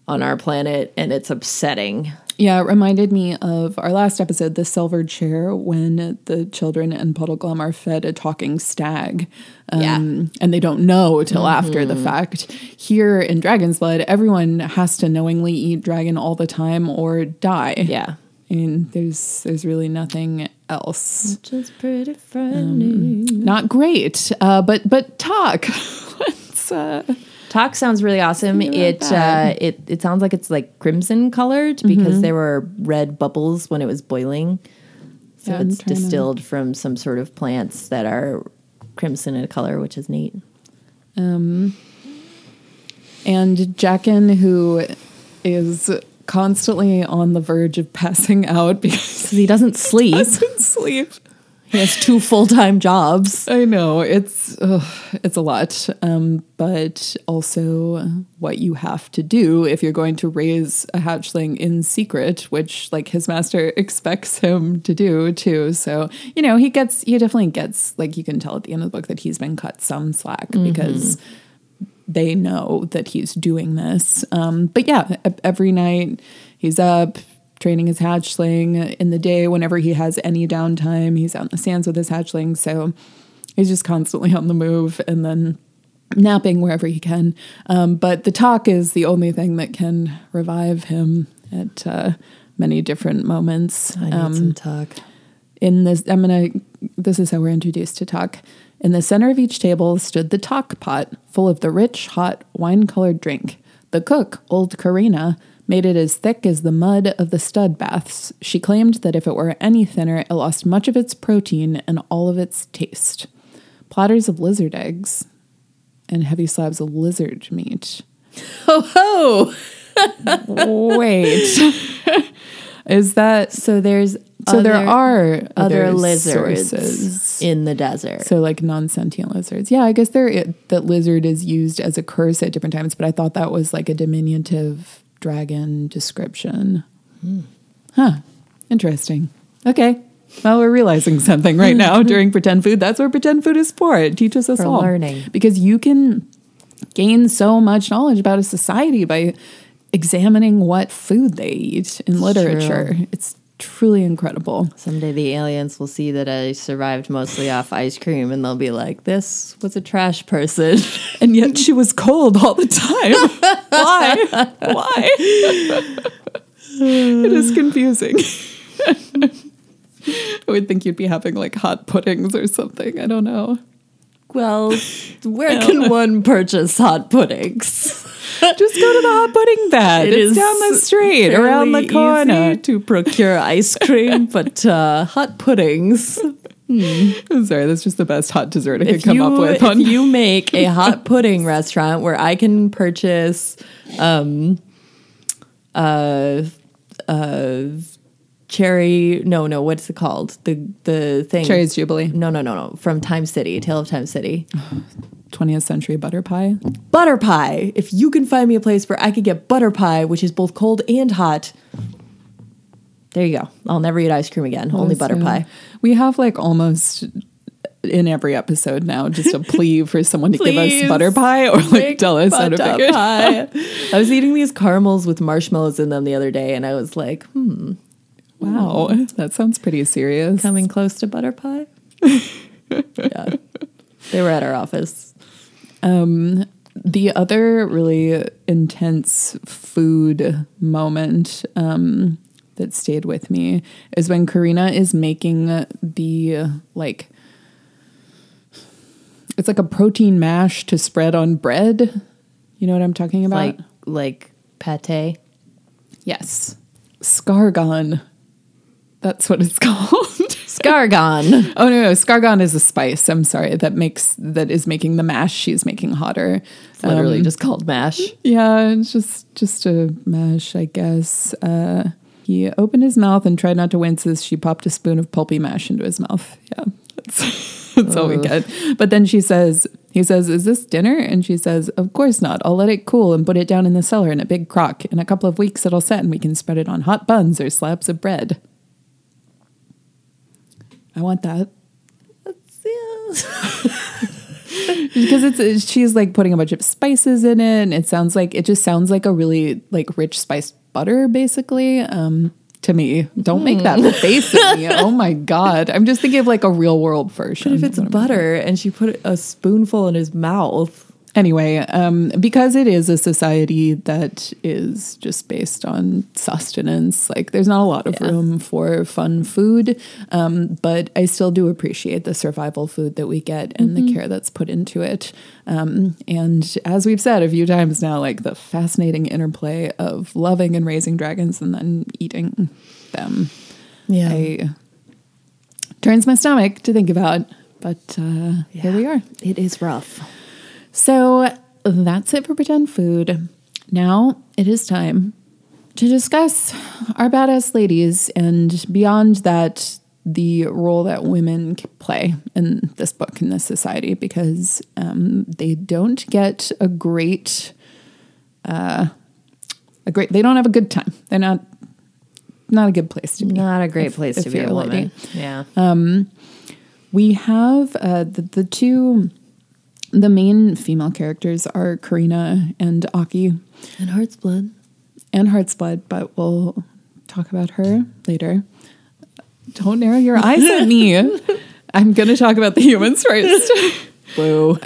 on our planet, and it's upsetting. yeah it reminded me of our last episode the silver chair when the children and puddleglum are fed a talking stag um, Yeah. Mm-hmm. and they don't know till after the fact here in dragon's blood everyone has to knowingly eat dragon all the time or die Yeah. Mean, there's there's really nothing else. Which is pretty funny. not great uh, but but takk (laughs) uh, Takk sounds really awesome. It uh, it it sounds like it's like crimson colored because there were red bubbles when it was boiling. So Yeah, it's trying to- distilled from some sort of plants that are crimson in color, which is neat. Um, and Jakkin, who is constantly on the verge of passing out (laughs) because he doesn't he sleep. doesn't sleep he has two full time jobs. I know it's ugh, it's a lot, um, but also what you have to do if you're going to raise a hatchling in secret, which like his master (laughs) expects him to do too. So you know he gets he definitely gets like you can tell at the end of the book that he's been cut some slack because they know that he's doing this. Um, but yeah, every night he's up training his hatchling. In the day, whenever he has any downtime, he's out in the sands with his hatchling. So he's just constantly on the move and then napping wherever he can. Um, but the takk is the only thing that can revive him at uh, many different moments. I need Um, some takk. in this i'm gonna this is how we're introduced to takk in the center of each table stood the takk pot full of the rich hot wine-colored drink. The cook old karina made it as thick as the mud of the stud baths. She claimed that if it were any thinner it lost much of its protein and all of its taste. Platters of lizard eggs and heavy slabs of lizard meat. Ho ho! (laughs) wait (laughs) is that So there's so there are other other lizards sources. in the desert. So like non-sentient lizards. Yeah, I guess there it, that lizard is used as a curse at different times, but I thought that was like a diminutive dragon description. Hmm. Huh. Interesting. Okay. Well, we're realizing something right now (laughs) during pretend food. That's what pretend food is for. It teaches us For all learning. because you can gain so much knowledge about a society by examining what food they eat in literature. It's truly incredible. Someday the aliens will see that I survived mostly off ice cream and they'll be like, this was a trash person. (laughs) and yet she was cold all the time. (laughs) Why? Why? it is confusing. (laughs) I would think you'd be having like hot puddings or something. I don't know. well, where can one purchase hot puddings? (laughs) Just go to the hot pudding bed. It it's down the street, around the corner. easy to procure ice cream, (laughs) but uh, hot puddings. I'm sorry, that's just the best hot dessert I could If come you, up with. if you (laughs) make a hot pudding restaurant where I can purchase um, uh, uh, cherry, no, no, what's it called? The the thing. Cherry's Jubilee, No, no, no, no. From Time City, Tale of Time City. (sighs) 20th century butter pie. Butter pie. If you can find me a place where I could get butter pie, which is both cold and hot, there you go. I'll never eat ice cream again. Only butter pie. We have like almost in every episode now just a plea (laughs) for someone to give us butter pie or like tell us how to butter make it. pie. (laughs) I was eating these caramels with marshmallows in them the other day, and I was like, hmm, Wow, that sounds pretty serious. coming close to butter pie. (laughs) yeah, they were at our office. Um, the other really intense food moment um, that stayed with me is when Karina is making the like it's like a protein mash to spread on bread. You know what I'm talking about? Like like pate. yes, scargon. That's what it's (laughs) called. Scargon. (laughs) Oh no, no, scargon is a spice. I'm sorry that makes that is making the mash she's making hotter. It's literally Um, just called mash. yeah, it's just just a mash, I guess. Uh, he opened his mouth and tried not to wince as she popped a spoon of pulpy mash into his mouth. Yeah, (laughs) that's, that's all we get. But then she says, he says, "Is this dinner?" And she says, "Of course not. I'll let it cool and put it down in the cellar in a big crock. In a couple of weeks, it'll set, and we can spread it on hot buns or slabs of bread." I want that. because (laughs) it's it's- she's like putting a bunch of spices in it and it sounds like it just sounds like a really like rich spiced butter basically um to me. Don't make that face at me. Oh my god. I'm just thinking of like a real world version. If it's What am I- butter and she put a spoonful in his mouth. Anyway um because it is a society that is just based on sustenance like there's not a lot of Yeah. room for fun food um but i still do appreciate the survival food that we get and the care that's put into it um and as we've said a few times now like the fascinating interplay of loving and raising dragons and then eating them Yeah. i turns my stomach to think about but uh here we are it is rough. So that's it for pretend food. Now it is time to discuss our badass ladies and beyond that, the role that women play in this book in this society because um, they don't get a great uh, a great they don't have a good time they're not not a good place to be Not a great if- place if to be a a lady. woman. Yeah. we have uh, the, the two the main female characters are karina and akki and Heart's Blood. and heart's blood but we'll talk about her later don't narrow your eyes at me (laughs) i'm gonna talk about the humans first (laughs) Boo.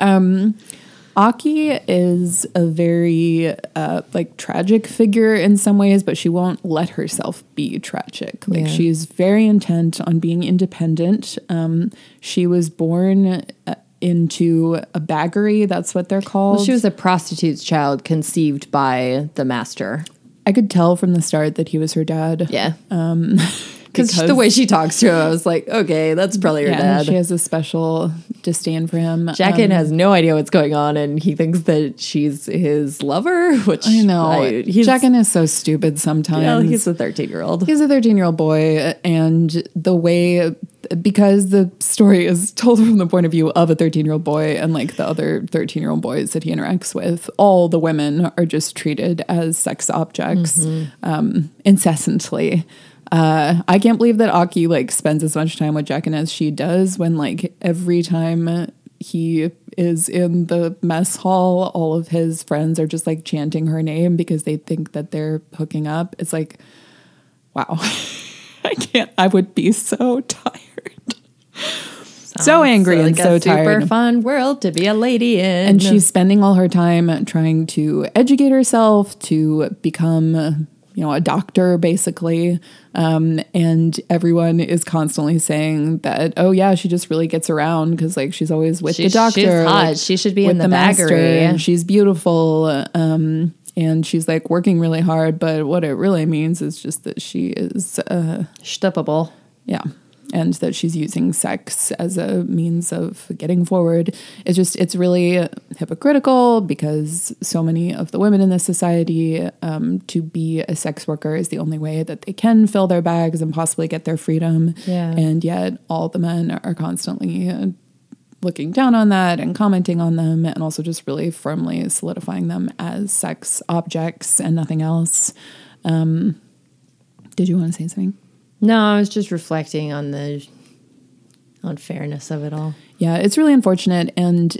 Akki is a very uh, like tragic figure in some ways, but she won't let herself be tragic. Like Yeah. she's very intent on being independent. Um, she was born uh, into a baggery. That's what they're called. Well, she was a prostitute's child conceived by the master. I could tell from the start that he was her dad. Yeah. Um, (laughs) because the way she talks to him, I was like, okay, that's probably her Yeah, dad. she has a special disdain for him. Jakkin Um, has no idea what's going on, and he thinks that she's his lover. (laughs) Which I know. I, Jakkin is so stupid sometimes. well, he's a thirteen-year-old. He's a 13 year old boy, and the way, because the story is told from the point of view of a 13 year old boy and like the other 13 year old boys that he interacts with, all the women are just treated as sex objects um, incessantly. Uh, I can't believe that Akki like spends as much time with Jakkin as she does when like every time he is in the mess hall, all of his friends are just like chanting her name because they think that they're hooking up. It's like, wow, (laughs) I can't, I would be so tired. so angry and so a super tired. fun world to be a lady in. And she's spending all her time trying to educate herself to become, you know, a doctor basically. Um, and everyone is constantly saying that, oh yeah, she just really gets around because like she's always with She's- the doctor. she's hot. like, She should be with in the baggery. and she's beautiful. Um, and she's like working really hard, but what it really means is just that she is uh, Stuppable. yeah. And that she's using sex as a means of getting forward. It's just, it's really hypocritical because so many of the women in this society, um, to be a sex worker is the only way that they can fill their bags and possibly get their freedom. Yeah. And yet all the men are constantly uh, looking down on that and commenting on them and also just really firmly solidifying them as sex objects and nothing else. Um, did you want to say something? No, I was just reflecting on the unfairness of it all. Yeah, it's really unfortunate. And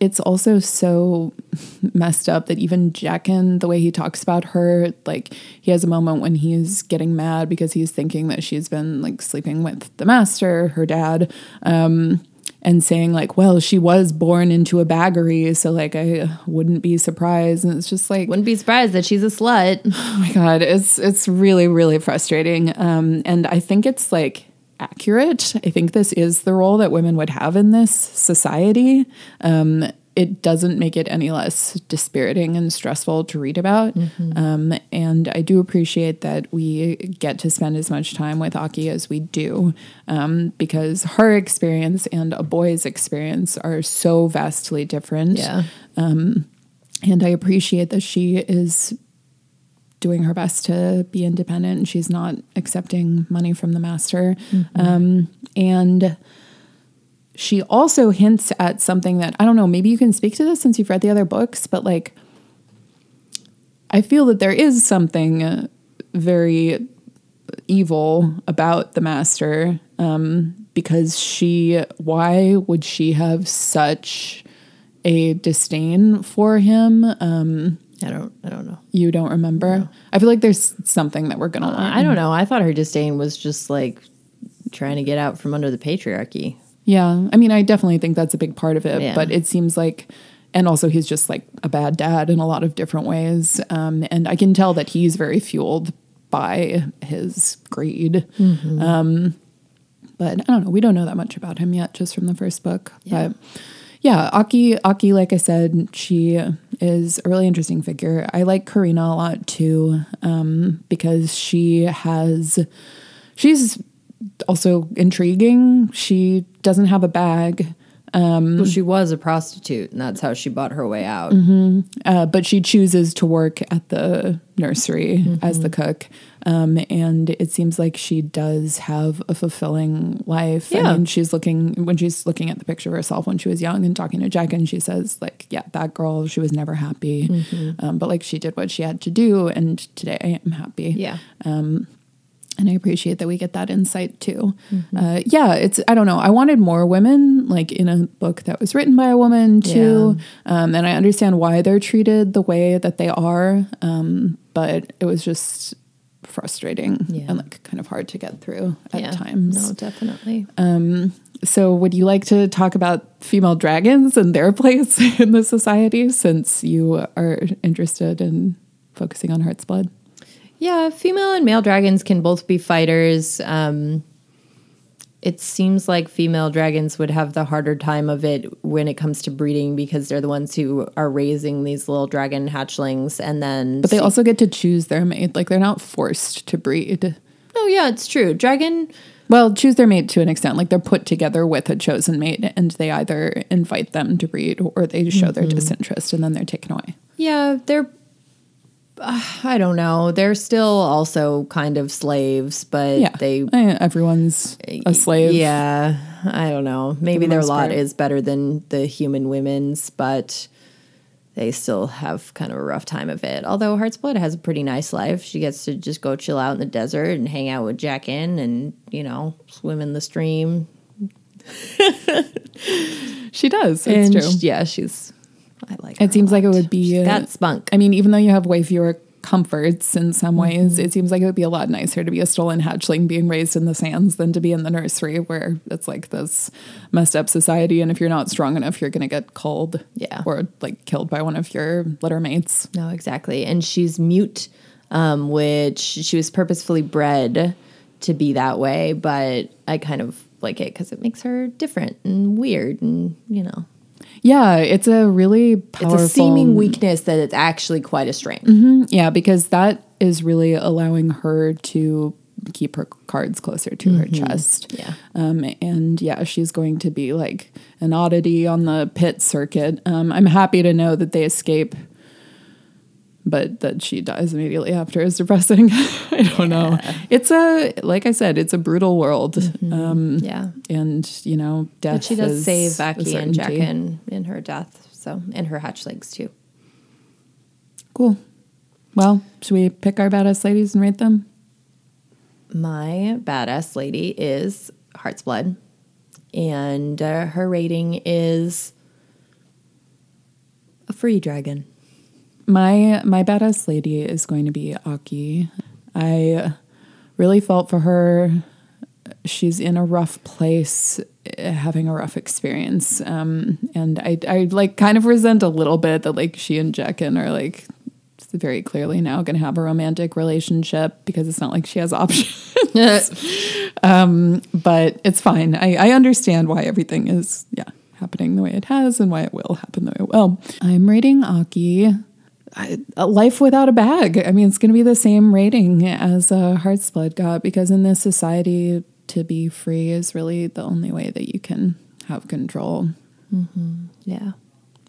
it's also so (laughs) messed up that even Jakkin, the way he talks about her, like he has a moment when he's getting mad because he's thinking that she's been like sleeping with the master, her dad, um, and saying like, well, she was born into a baggery, so like I wouldn't be surprised. And it's just like Wouldn't be surprised that she's a slut. (sighs) Oh my god, it's it's really really frustrating. Um, and I think it's like accurate. I think this is the role that women would have in this society. Um, it doesn't make it any less dispiriting and stressful to read about. Um, and I do appreciate that we get to spend as much time with Akki as we do, um, because her experience and a boy's experience are so vastly different. Yeah. And I appreciate that she is doing her best to be independent and she's not accepting money from the master. Um, and she also hints at something that I don't know, maybe you can speak to this since you've read the other books, but like, I feel that there is something uh, very evil about the master um, because she, why would she have such a disdain for him? Um, I don't. I don't know. you don't remember? I feel like there's something that we're gonna learn. I don't know. I thought her disdain was just like trying to get out from under the patriarchy. Yeah, I mean, I definitely think that's a big part of it, Yeah. but it seems like, and also he's just like a bad dad in a lot of different ways, um, and I can tell that he's very fueled by his greed. Um, but I don't know. We don't know that much about him yet, just from the first book. But yeah, Akki, Akki, like I said, she is a really interesting figure. I like Karina a lot too, um, because she has, she's also intriguing. She doesn't have a bag. well, she was a prostitute, and that's how she bought her way out. Uh, but she chooses to work at the nursery as the cook. Um, and it seems like she does have a fulfilling life. Yeah. I mean, she's looking, when she's looking at the picture of herself when she was young and talking to Jack, and she says, like, yeah, that girl, she was never happy. Um, but like, she did what she had to do. And today I am happy. Yeah. And I appreciate that we get that insight too. Uh, yeah, it's, I don't know. I wanted more women, like in a book that was written by a woman too. Um, and I understand why they're treated the way that they are. Um, but it was just frustrating Yeah. and like kind of hard to get through at yeah. times. No, definitely. So, would you like to talk about female dragons and their (laughs) place in the society since you are interested in focusing on Heart's Blood? Yeah, female and male dragons can both be fighters. Um, it seems like female dragons would have the harder time of it when it comes to breeding because they're the ones who are raising these little dragon hatchlings, and then But they also get to choose their mate. Like, they're not forced to breed. oh yeah, it's true. Dragon Well, choose their mate to an extent. Like, they're put together with a chosen mate, and they either invite them to breed or they show their disinterest and then they're taken away. Yeah, they're. (sighs) I don't know. They're still also kind of slaves, but Yeah. they. Everyone's a slave. Yeah, I don't know. Maybe the their lot part. is better than the human women's, but they still have kind of a rough time of it. Although Heart's Blood has a pretty nice life. She gets to just go chill out in the desert and hang out with Jakkin and, you know, swim in the stream. (laughs) She does. It's and true. yeah, she's. I like. It seems like it would be. She's got spunk. I mean, even though you have way fewer comforts in some ways, Mm-hmm. it seems like it would be a lot nicer to be a stolen hatchling being raised in the sands than to be in the nursery where it's like this messed up society. And if you're not strong enough, you're going to get culled. Yeah. Or like killed by one of your litter mates. No, exactly. And she's mute, um, which she was purposefully bred to be that way, but I kind of like it because it makes her different and weird and, you know, Yeah, it's a really powerful. it's a seeming weakness that it's actually quite a strength. Yeah, because that is really allowing her to keep her cards closer to her chest. Yeah. Um, and yeah, she's going to be like an oddity on the pit circuit. Um, I'm happy to know that they escape, but that she dies immediately after is depressing. (laughs) I don't know. It's a, like I said, it's a brutal world. Um, Yeah. and, you know, death But she does save a Akki and Jack Jakkin in her death, so, and her hatchlings too. Cool. Well, should we pick our badass ladies and rate them? My badass lady is Heart's Blood, and uh, her rating is a free dragon. My my badass lady is going to be Akki. I really felt for her. She's in a rough place, eh, having a rough experience, um, and I I like kind of resent a little bit that like she and Jakkin are like very clearly now going to have a romantic relationship because it's not like she has (laughs) options. (laughs) um, but it's fine. I, I understand why everything is yeah happening the way it has and why it will happen the way it will. I'm rating Akki I- a life without a bag. I mean, it's going to be the same rating as uh, Heart's Blood got because in this society, to be free is really the only way that you can have control. Yeah.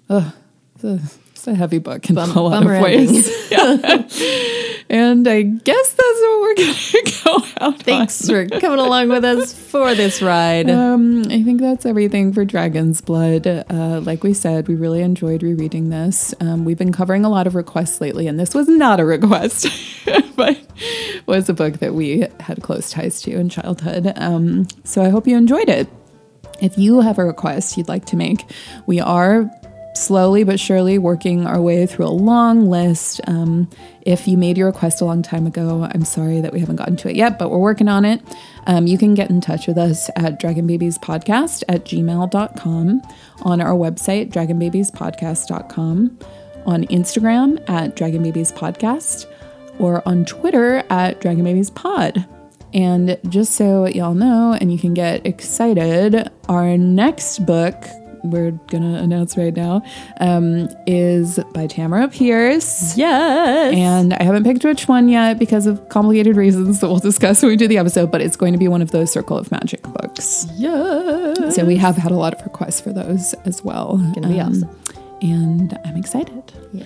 Ugh, it's a, it's a heavy book in Bum- a lot of ways. (laughs) Yeah. And I guess that's what we're (laughs) going to go out Thanks for coming along with us for this ride. Um, I think that's everything for Dragon's Blood. Uh, like we said, we really enjoyed rereading this. Um, we've been covering a lot of requests lately, and this was not a request, (laughs) but was a book that we had close ties to in childhood. Um, so I hope you enjoyed it. If you have a request you'd like to make, we are slowly but surely working our way through a long list. Um, if you made your request a long time ago, I'm sorry that we haven't gotten to it yet, but we're working on it. Um, you can get in touch with us at dragonbabiespodcast at gmail.com, on our website, dragonbabiespodcast.com, on Instagram at dragonbabiespodcast, or on Twitter at dragonbabiespod. And just so y'all know, and you can get excited, our next book we're gonna announce right now, um, is by Tamora Pierce. Yes. And I haven't picked which one yet because of complicated reasons that we'll discuss when we do the episode, but it's going to be one of those Circle of Magic books. yes. So we have had a lot of requests for those as well. Um, Gonna be awesome. And I'm excited. Yeah.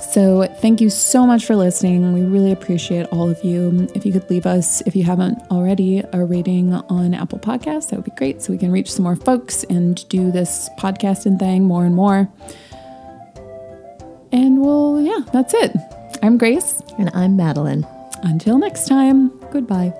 So thank you so much for listening. We really appreciate all of you. If you could leave us, if you haven't already, a rating on Apple Podcasts, that would be great so we can reach some more folks and do this podcasting thing more and more. And well, yeah, that's it. I'm Grace. And I'm Madeline. Until next time. Goodbye.